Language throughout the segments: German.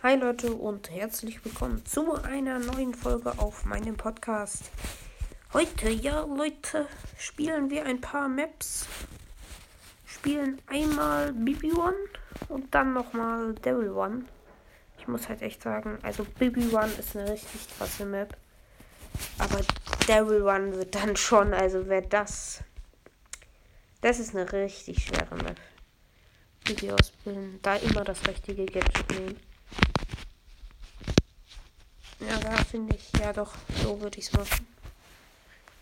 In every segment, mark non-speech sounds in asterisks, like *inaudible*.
Hi Leute und herzlich willkommen zu einer neuen Folge auf meinem Podcast. Heute, ja Leute, spielen wir ein paar Maps. Spielen einmal Bibi One und dann nochmal Devil One. Ich muss halt echt sagen, also Bibi One ist eine richtig krasse Map. Aber Devil One wird dann schon, also wer das... Das ist eine richtig schwere Map. Bibi ausbilden. Da immer das richtige Gadget nehmen. Ja, da finde ich, ja doch, so würde ich es machen.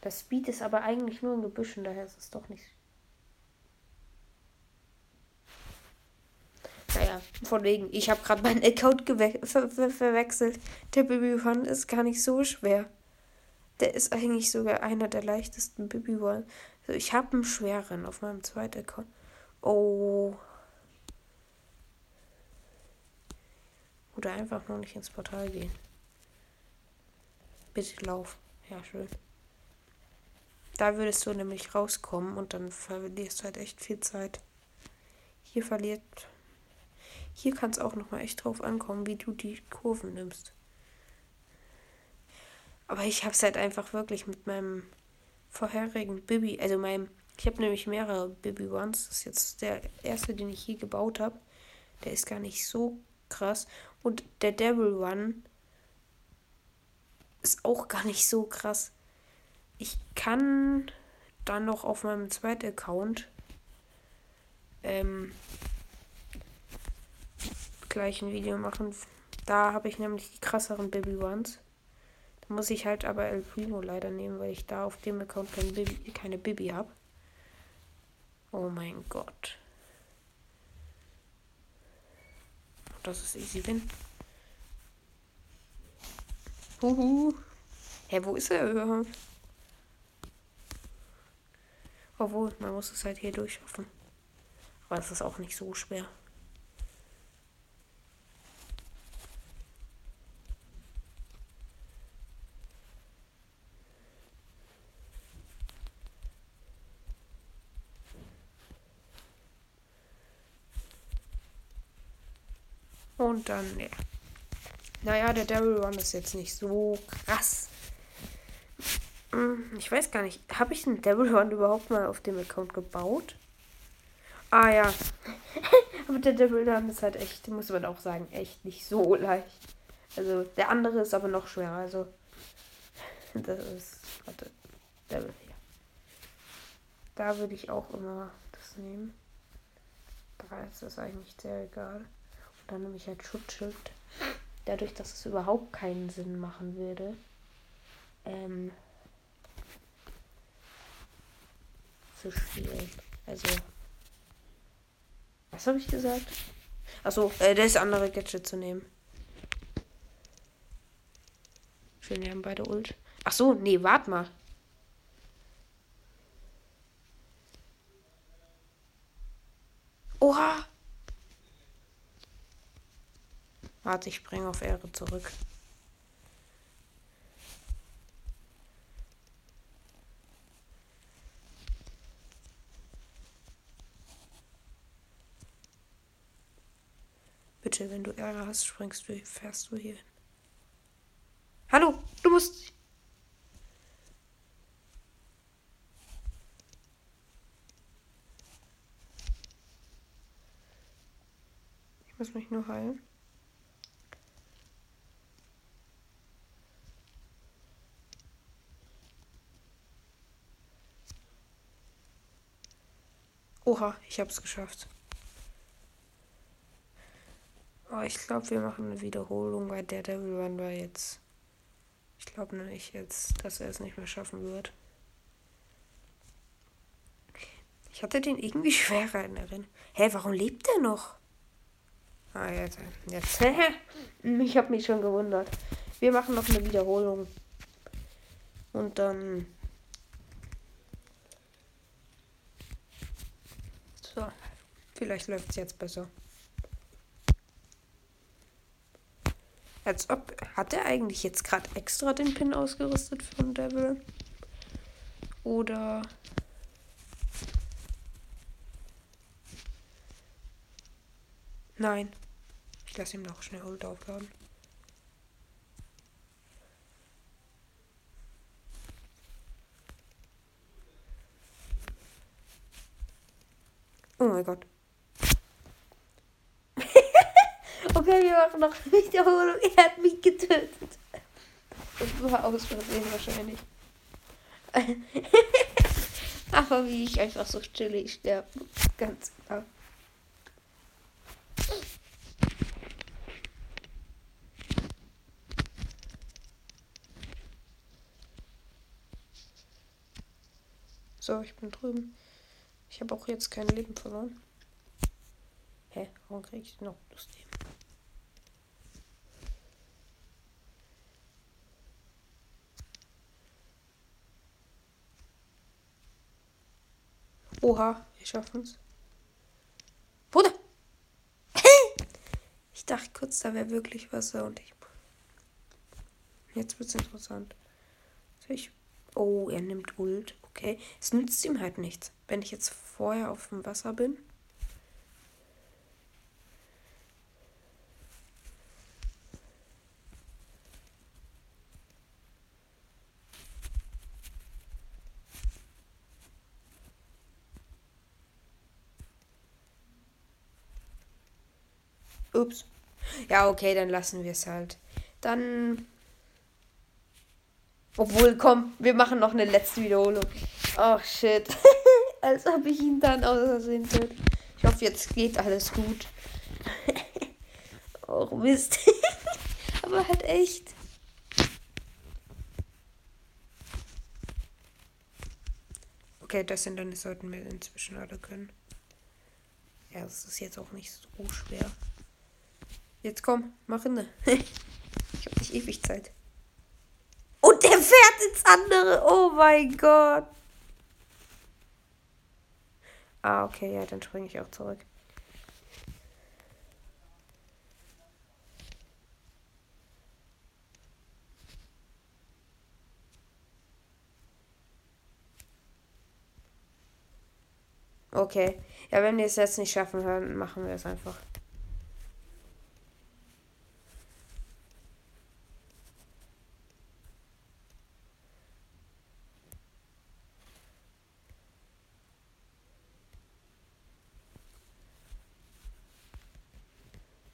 Das Speed ist aber eigentlich nur in Gebüschen, daher ist es doch nicht. Naja, von wegen, ich habe gerade meinen Account ver ver verwechselt. Der Baby One ist gar nicht so schwer. Der ist eigentlich sogar einer der leichtesten Baby One. Also ich habe einen schweren auf meinem zweiten Account. Oh. Oder einfach noch nicht ins Portal gehen. Bitte lauf. Ja, schön. Da würdest du nämlich rauskommen und dann verlierst du halt echt viel Zeit. Hier verliert. Hier kann es auch nochmal echt drauf ankommen, wie du die Kurven nimmst. Aber ich habe es halt einfach wirklich mit meinem vorherigen Bibi, also meinem, ich habe nämlich mehrere Bibi Ones. Das ist jetzt der erste, den ich hier gebaut habe. Der ist gar nicht so krass. Und der Devil One ist auch gar nicht so krass. Ich kann dann noch auf meinem zweiten Account ähm, gleich ein Video machen. Da habe ich nämlich die krasseren Baby Ones. Da muss ich halt aber El Primo leider nehmen, weil ich da auf dem Account kein Baby, keine Bibi habe. Oh mein Gott. Das ist easy win. Huhu. Hä, wo ist er überhaupt? Obwohl, man muss es halt hier durchschaffen. Aber es ist auch nicht so schwer. Und dann, ja. Naja, der Devil Run ist jetzt nicht so krass. Hm, ich weiß gar nicht, habe ich den Devil Run überhaupt mal auf dem Account gebaut? Ah ja. *laughs* Aber der Devil Run ist halt echt, muss man auch sagen, echt nicht so leicht. Also der andere ist aber noch schwerer. Also *laughs* das ist, warte, Devil hier. Da würde ich auch immer das nehmen. Da ist das eigentlich sehr egal. Und dann nehme ich halt Schutzschild dadurch, dass es überhaupt keinen Sinn machen würde, ähm, zu spielen. Also, was habe ich gesagt? Achso, äh, das andere Gadget zu nehmen. Schön, wir haben beide Ult. Ach so, nee, warte mal. Oha! Warte, ich springe auf Ehre zurück. Bitte, wenn du Ärger hast, springst du, fährst du hier hin. Hallo, du musst. Ich muss mich nur heilen. Oha, ich hab's geschafft. Oh, ich glaube, wir machen eine Wiederholung, weil der Devil Run war jetzt. Ich glaube nämlich jetzt, dass er es nicht mehr schaffen wird. Ich hatte den irgendwie schwerer in Erinnerung. Hä, warum lebt er noch? Ah, jetzt. jetzt. *laughs* ich habe mich schon gewundert. Wir machen noch eine Wiederholung. Und dann So, vielleicht läuft es jetzt besser. Als ob. Hat er eigentlich jetzt gerade extra den Pin ausgerüstet von Devil? Oder. Nein. Ich lasse ihm noch schnell Ult aufladen. Oh mein Gott. okay, wir machen noch *laughs* eine Wiederholung. Er hat mich getötet. Das war aus Versehen wahrscheinlich. *laughs* Aber wie ich einfach so chillig sterbe. Ganz klar. So, ich bin drüben. Ich habe auch jetzt kein Leben verloren. Hä? Warum kriege ich noch Lust eben? Oha, wir schaffen es. Bruder! *laughs* ich dachte kurz, da wäre wirklich Wasser und ich. Jetzt wird es interessant. Ich Oh, er nimmt Ult. Okay. Es nützt ihm halt nichts. Wenn ich jetzt vorher auf dem Wasser bin. Ups. Ja, okay, dann lassen wir es halt. Dann obwohl, komm, wir machen noch eine letzte Wiederholung. Oh shit. *laughs* Als ob ich ihn dann außersehen töte. Ich hoffe, jetzt geht alles gut. *laughs* oh Mist. *laughs* Aber halt echt. Okay, das sind dann sollten wir inzwischen alle können. Ja, das ist jetzt auch nicht so schwer. Jetzt komm, mach inne. *laughs* ich habe nicht ewig Zeit. Und der fährt ins andere. Oh mein Gott. Ah, okay, ja, dann springe ich auch zurück. Okay. Ja, wenn wir es jetzt nicht schaffen, dann machen wir es einfach.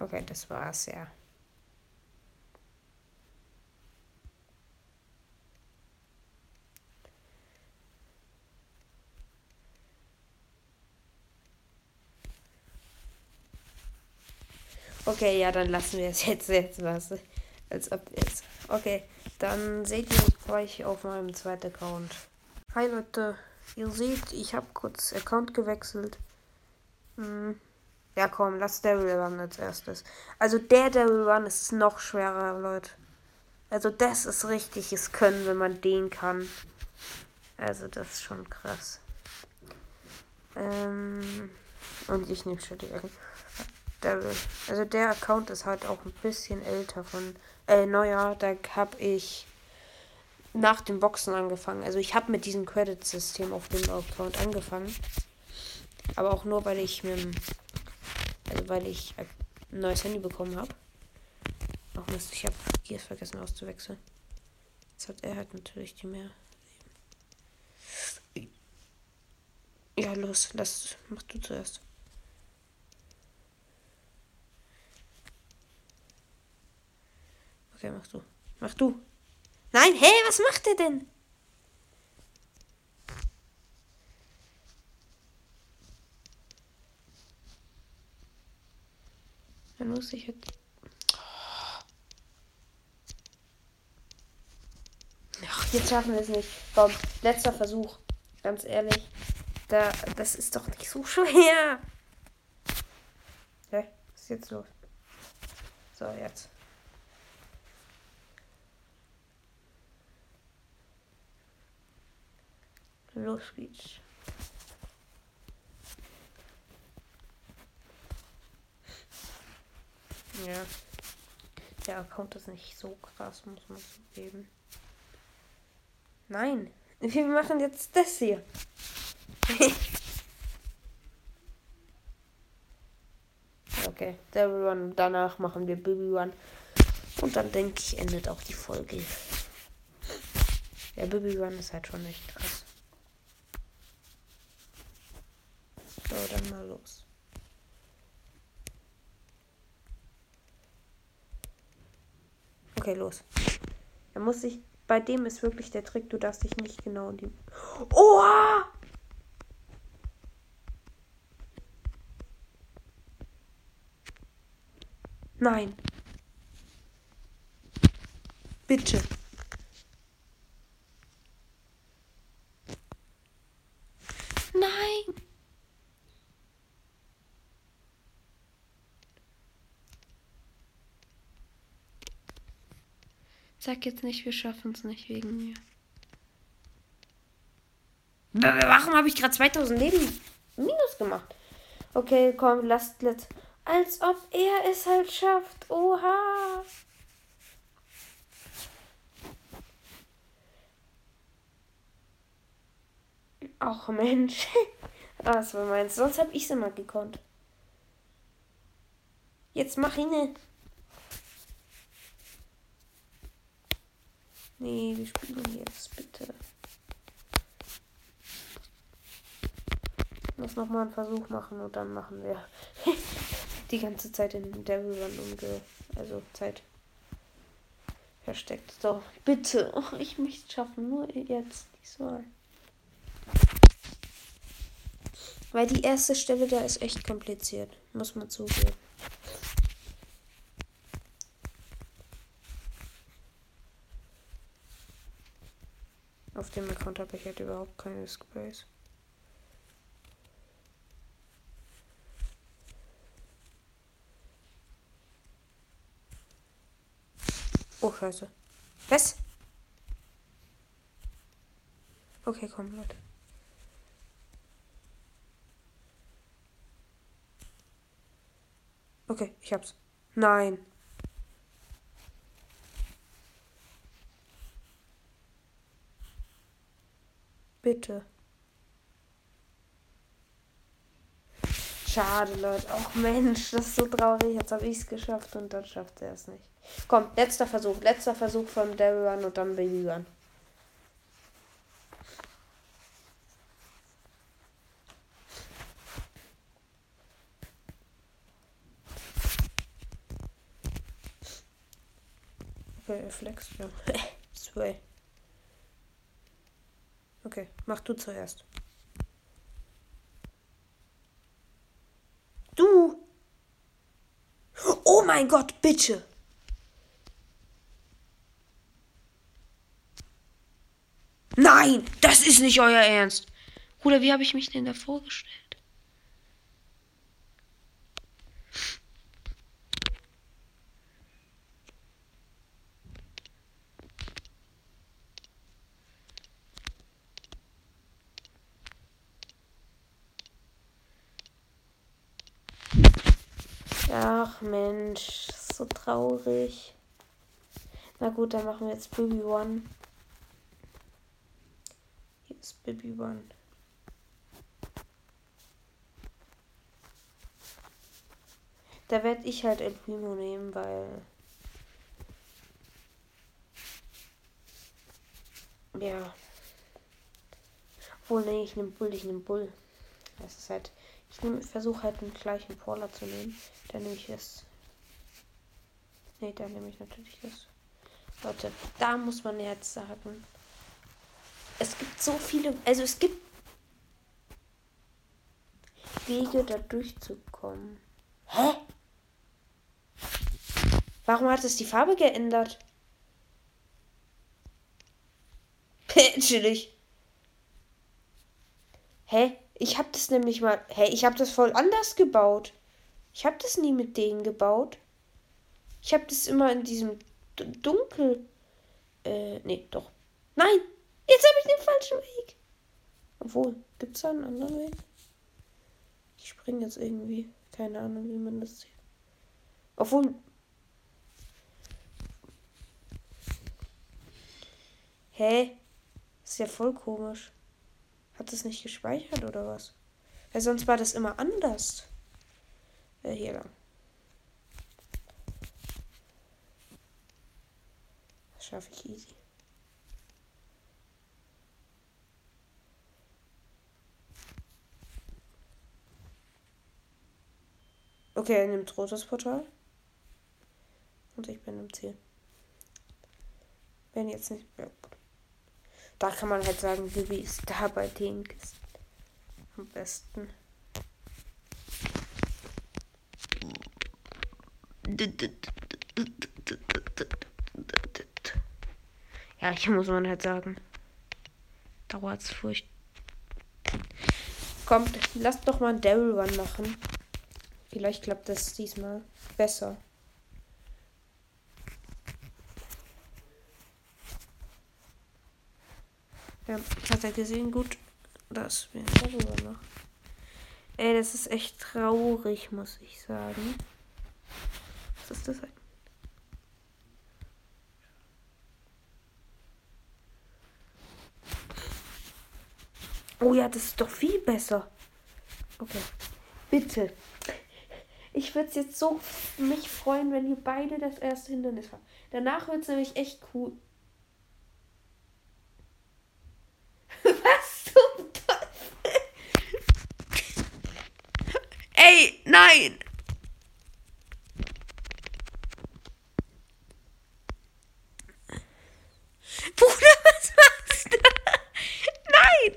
Okay, das war's, ja. Okay, ja, dann lassen wir es *laughs* jetzt jetzt was. Als ob jetzt. Okay, dann seht ihr gleich auf meinem zweiten Account. Hi Leute, ihr seht, ich habe kurz Account gewechselt. Hm. Ja, komm, lass Devil Run als erstes. Also der Devil Run ist noch schwerer, Leute. Also das ist richtiges Können, wenn man den kann. Also das ist schon krass. Ähm, und ich nehme schon die Devil. Also der Account ist halt auch ein bisschen älter von, äh, neuer. Da habe ich nach dem Boxen angefangen. Also ich habe mit diesem Credit-System auf dem Account angefangen. Aber auch nur, weil ich mir also weil ich ein neues Handy bekommen habe. Auch Mist, ich habe Gears vergessen auszuwechseln. Jetzt hat er halt natürlich die mehr. Ja, los, lass, mach du zuerst. Okay, mach du. Mach du. Nein, hey, was macht er denn? Dann muss ich jetzt. Ach, jetzt schaffen wir es nicht. Komm, letzter Versuch. Ganz ehrlich. Da, das ist doch nicht so *laughs* schwer. Hä? Was ist jetzt los? So, jetzt. Los geht's. Ja. Der Account ist nicht so krass, muss man zugeben. Nein. Wir machen jetzt das hier. *laughs* okay, Devil Run. Danach machen wir Baby Run. Und dann denke ich, endet auch die Folge. Der Baby Run ist halt schon echt krass. So, dann mal los. Okay, los. Er muss sich. Bei dem ist wirklich der Trick, du darfst dich nicht genau in die. Oha! Nein. Bitte. Nein. Sag jetzt nicht, wir schaffen es nicht wegen mir. Warum habe ich gerade 2000 Leben minus gemacht? Okay, komm, lasst let's. Als ob er es halt schafft. Oha. Ach Mensch. *laughs* ah, das war meins. Sonst habe ich es immer gekonnt. Jetzt mach ihn. Nee, wir spielen jetzt, bitte. Muss nochmal einen Versuch machen und dann machen wir *laughs* die ganze Zeit in Devil Run umge... Also Zeit versteckt. So, bitte. *laughs* Oh, ich möchte es schaffen. Nur jetzt. Diesmal. Weil die erste Stelle da ist echt kompliziert. Muss man zugeben. Auf dem Account habe ich halt überhaupt keine Sprays. Oh, scheiße. Was? Okay, komm, Leute. Okay, ich hab's. Nein. Bitte. Schade, Leute. Ach Mensch, das ist so traurig. Jetzt habe ich es geschafft und dann schafft er es nicht. Komm, letzter Versuch. Letzter Versuch von Devil Run und dann Run. Okay, flex, ja. Sway. Okay, mach du zuerst. Du! Oh mein Gott, bitte! Nein, das ist nicht euer Ernst. Bruder, wie habe ich mich denn da vorgestellt? Ach Mensch, so traurig. Na gut, dann machen wir jetzt Baby One. Hier ist Baby One. Da werde ich halt El Primo nehmen, weil. Ja. Obwohl, nee, ich nehme Bull, ich nehme Bull. Das ist halt ich versuche halt den gleichen Brawler zu nehmen. Dann nehme ich das. Ne, dann nehme ich natürlich das. Leute, da muss man jetzt sagen. Es gibt so viele. Also es gibt Wege, da durchzukommen. Hä? Warum hat es die Farbe geändert? *laughs* Chillig. Hä? Ich habe das nämlich mal. Hey, ich habe das voll anders gebaut. Ich habe das nie mit denen gebaut. Ich habe das immer in diesem Dunkel. Äh, nee, doch. Nein! Jetzt habe ich den falschen Weg. Obwohl, gibt es da einen anderen Weg? Ich springe jetzt irgendwie. Keine Ahnung, wie man das sieht. Obwohl. Hä? Ist ja voll komisch. Hat es nicht gespeichert oder was? Weil sonst war das immer anders. Äh, hier lang. Das schaffe ich easy. Okay, er nimmt rotes Portal. Und ich bin im Ziel. Wenn jetzt nicht. Ja, gut. Da kann man halt sagen, wie es da bei den am besten. Ja, hier muss man halt sagen. Dauert's furcht. Kommt, lasst doch mal einen Devil Run machen. Vielleicht klappt das diesmal besser. Ja, hat er gesehen? Gut, dass wir darüber machen. Ey, das ist echt traurig, muss ich sagen. Ist das? Oh ja, das ist doch viel besser. Okay. Bitte. Ich würde es jetzt so mich freuen, wenn ihr beide das erste Hindernis habt. Danach wird es nämlich echt cool. *laughs* Was zum Teufel? Ey, nein! Bruder, was machst du? Nein!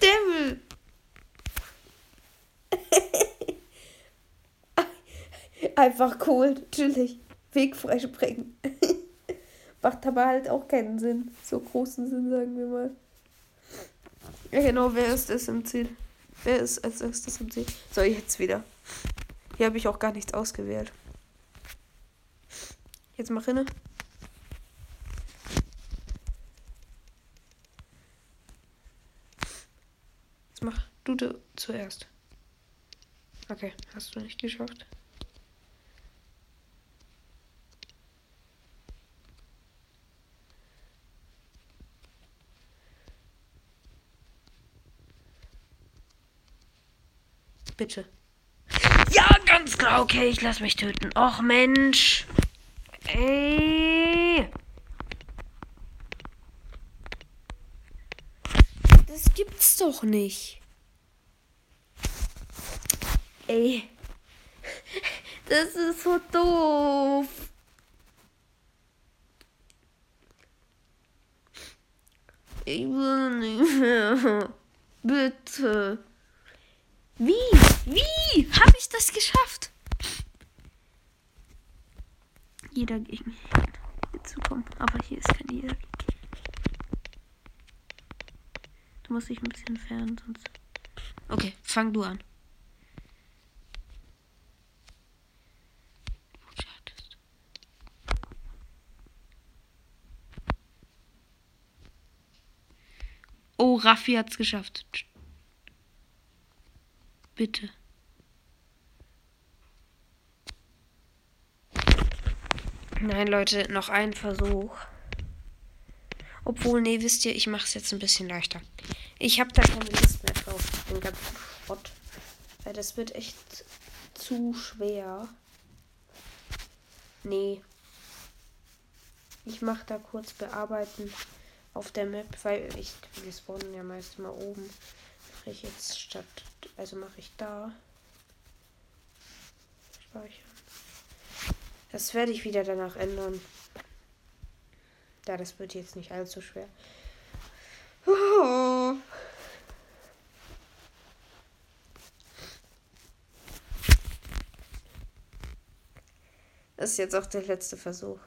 Devil! Einfach cool, natürlich. Weg freispringen. *laughs* Macht aber halt auch keinen Sinn. So großen Sinn, sagen wir mal. Ja, genau, wer ist es im Ziel? Wer ist als erstes im Ziel? So, jetzt wieder. Hier habe ich auch gar nichts ausgewählt. Jetzt mach hinne. Jetzt mach du zuerst. Okay, hast du nicht geschafft. Bitte. Ja, ganz klar. Okay, ich lass mich töten. Och, Mensch. Ey. Das gibt's doch nicht. Ey. Das ist so doof. Ich will nicht mehr. Bitte. Wie? Wie? Habe ich das geschafft? Jeder gegen zu kommen. Aber hier ist kein jeder. Du musst dich ein bisschen entfernen, sonst. Okay, fang du an. Oh, Raffi hat's geschafft. Bitte. Nein, Leute, noch ein Versuch. Obwohl, nee, wisst ihr, ich mache es jetzt ein bisschen leichter. Ich habe da keine Lust mehr drauf, den ganzen Schrott. Weil das wird echt zu schwer. Nee. Ich mache da kurz bearbeiten auf der Map, weil ich, wir spawnen ja meist mal oben. Mache ich jetzt statt, also mache ich da. Speichern. Das werde ich wieder danach ändern. Ja, das wird jetzt nicht allzu schwer. Oh. Das ist jetzt auch der letzte Versuch.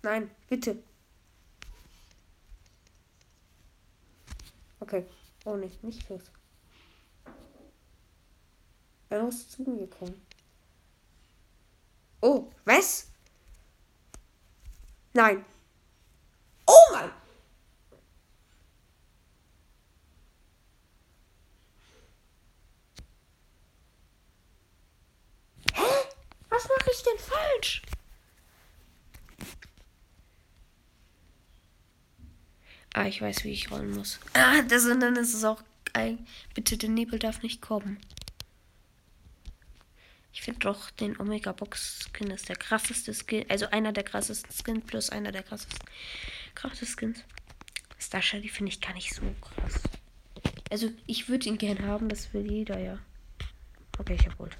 Nein, bitte. Okay. Oh, nicht, nicht los. Er muss zu mir kommen. Oh, was? Nein. Oh Mann! Hä? Was mache ich denn falsch? Ah, ich weiß, wie ich rollen muss. Ah, das und dann ist es auch bitte, der Nebel darf nicht kommen. Ich finde doch, den Omega Box Skin ist der krasseste Skin. Also einer der krassesten Skins plus einer der krassesten, krassesten Skins. Stasha, die finde ich gar nicht so krass. Also, ich würde ihn gern haben, das will jeder, ja. Okay, ich hab Gold.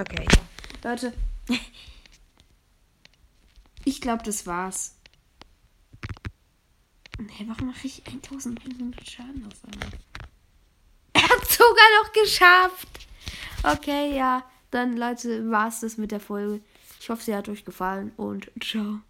Okay, ja. Leute. *laughs* Ich glaube, das war's. Hey, warum mache ich 1500 Schaden auf einmal? *laughs* Er hat sogar noch geschafft. Okay, ja. Dann, Leute, war's das mit der Folge. Ich hoffe, sie hat euch gefallen und ciao.